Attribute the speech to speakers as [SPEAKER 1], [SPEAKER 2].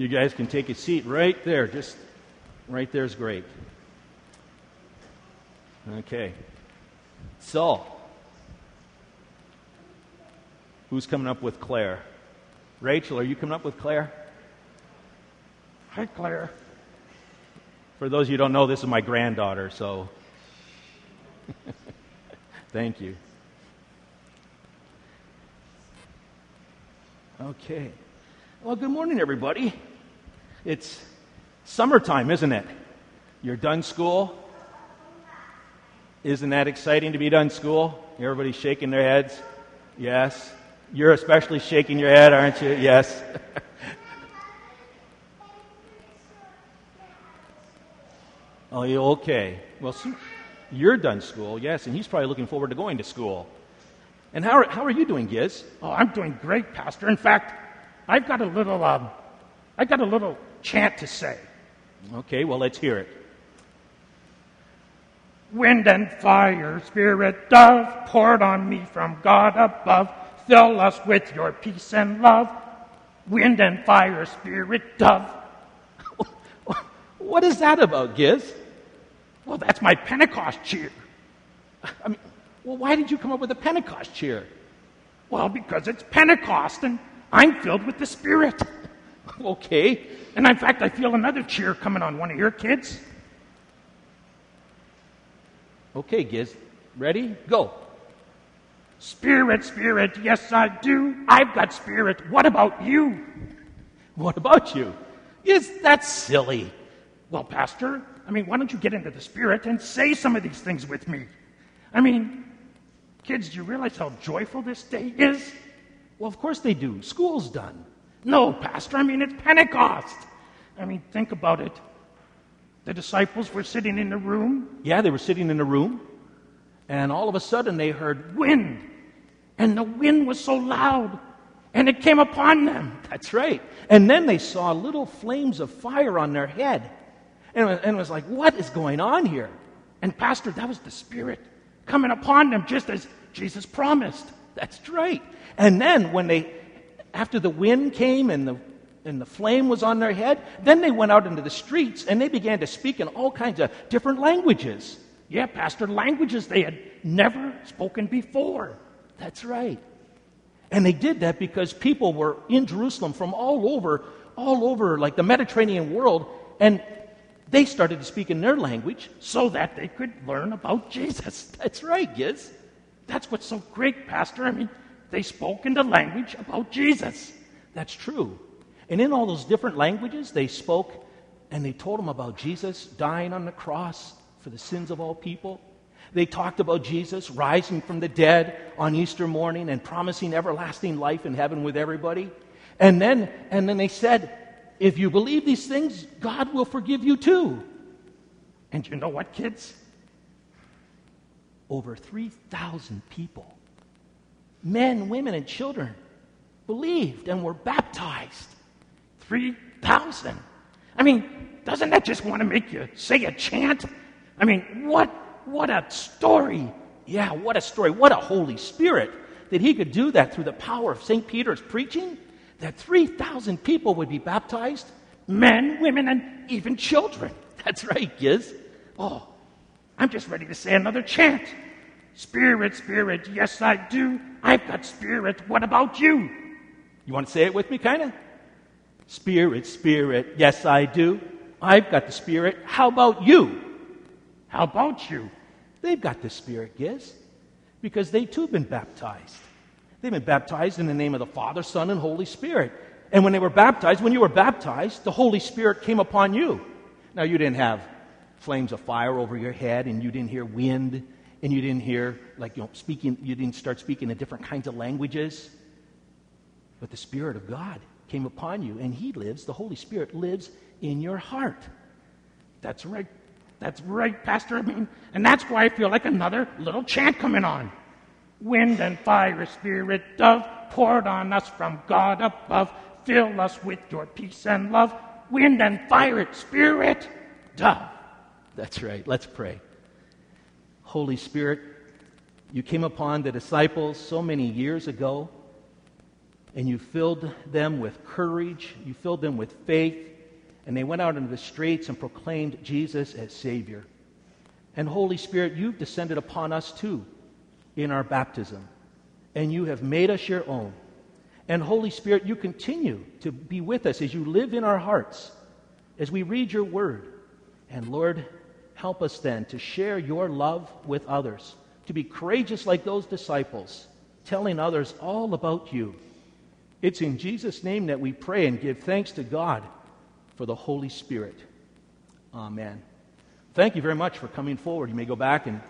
[SPEAKER 1] You guys can take a seat right there. Just right there's great. Okay. So, who's coming up with Claire? Rachel, are you coming up with Claire?
[SPEAKER 2] Hi, Claire.
[SPEAKER 1] For those of you who don't know, this is my granddaughter, so thank you. Okay. Well, good morning, everybody. It's summertime, isn't it? You're done school. Isn't that exciting to be done school? Everybody's shaking their heads. Yes. You're especially shaking your head, aren't you? Yes. oh, you okay? Well, you're done school, yes, and he's probably looking forward to going to school. And how are, how are you doing, Giz?
[SPEAKER 2] Oh, I'm doing great, Pastor. In fact, I've got a little, um, I've got a little chant to say.
[SPEAKER 1] Okay, well, let's hear it.
[SPEAKER 2] Wind and fire, spirit dove, poured on me from God above. Fill us with your peace and love. Wind and fire, spirit dove.
[SPEAKER 1] what is that about, Giz?
[SPEAKER 2] Well, that's my Pentecost cheer.
[SPEAKER 1] I mean, well, why did you come up with a Pentecost cheer?
[SPEAKER 2] Well, because it's Pentecost and I'm filled with the Spirit.
[SPEAKER 1] okay.
[SPEAKER 2] And in fact, I feel another cheer coming on one of your kids.
[SPEAKER 1] Okay, Giz. Ready? Go.
[SPEAKER 2] Spirit, Spirit, yes, I do. I've got Spirit. What about you?
[SPEAKER 1] What about you? Yes, that's silly.
[SPEAKER 2] Well, Pastor, I mean, why don't you get into the Spirit and say some of these things with me? I mean, kids, do you realize how joyful this day is?
[SPEAKER 1] Well, of course they do. School's done.
[SPEAKER 2] No, Pastor, I mean, it's Pentecost. I mean, think about it. The disciples were sitting in a room.
[SPEAKER 1] Yeah, they were sitting in a room. And all of a sudden they heard
[SPEAKER 2] wind. And the wind was so loud. And it came upon them.
[SPEAKER 1] That's right. And then they saw little flames of fire on their head. And it was like, what is going on here?
[SPEAKER 2] And, Pastor, that was the Spirit coming upon them just as Jesus promised.
[SPEAKER 1] That's right. And then when they, after the wind came and the, and the flame was on their head, then they went out into the streets and they began to speak in all kinds of different languages.
[SPEAKER 2] Yeah, Pastor, languages they had never spoken before.
[SPEAKER 1] That's right. And they did that because people were in Jerusalem from all over, all over, like the Mediterranean world, and they started to speak in their language so that they could learn about Jesus. That's right, Giz.
[SPEAKER 2] That's what's so great, Pastor. I mean, they spoke in the language about Jesus.
[SPEAKER 1] That's true. And in all those different languages, they spoke and they told them about Jesus dying on the cross for the sins of all people. They talked about Jesus rising from the dead on Easter morning and promising everlasting life in heaven with everybody. And then, and then they said, if you believe these things, God will forgive you too.
[SPEAKER 2] And you know what, kids?
[SPEAKER 1] Over 3,000 people men, women, and children believed and were baptized.
[SPEAKER 2] 3,000. I mean, doesn't that just want to make you say a chant? I mean, what, what a story.
[SPEAKER 1] Yeah, what a story. What a Holy Spirit that he could do that through the power of St. Peter's preaching, that 3,000 people would be baptized
[SPEAKER 2] men, women, and even children.
[SPEAKER 1] That's right, Giz.
[SPEAKER 2] Oh, I'm just ready to say another chant. Spirit, Spirit, yes, I do. I've got Spirit. What about you?
[SPEAKER 1] You want to say it with me, kind of? Spirit, Spirit, yes, I do. I've got the Spirit. How about you?
[SPEAKER 2] How about you?
[SPEAKER 1] They've got the Spirit, Giz, because they too have been baptized. They've been baptized in the name of the Father, Son, and Holy Spirit. And when they were baptized, when you were baptized, the Holy Spirit came upon you. Now, you didn't have flames of fire over your head, and you didn't hear wind and you didn't hear, like, you know, speaking, you didn't start speaking in different kinds of languages. But the Spirit of God came upon you, and He lives, the Holy Spirit lives in your heart.
[SPEAKER 2] That's right. That's right, Pastor. I mean, and that's why I feel like another little chant coming on. Wind and fire, Spirit, dove, poured on us from God above. Fill us with your peace and love. Wind and fire, Spirit, dove.
[SPEAKER 1] That's right. Let's pray. Holy Spirit, you came upon the disciples so many years ago. and you filled them with courage, you filled them with faith, and they went out into the streets and proclaimed Jesus as Savior. And Holy Spirit, you've descended upon us too in our baptism, and you have made us your own. And Holy Spirit, you continue to be with us as you live in our hearts, as we read your word. And Lord, help us then to share your love with others, to be courageous like those disciples, telling others all about you. It's in Jesus' name that we pray and give thanks to God for the Holy Spirit. Amen. Thank you very much for coming forward. You may go back and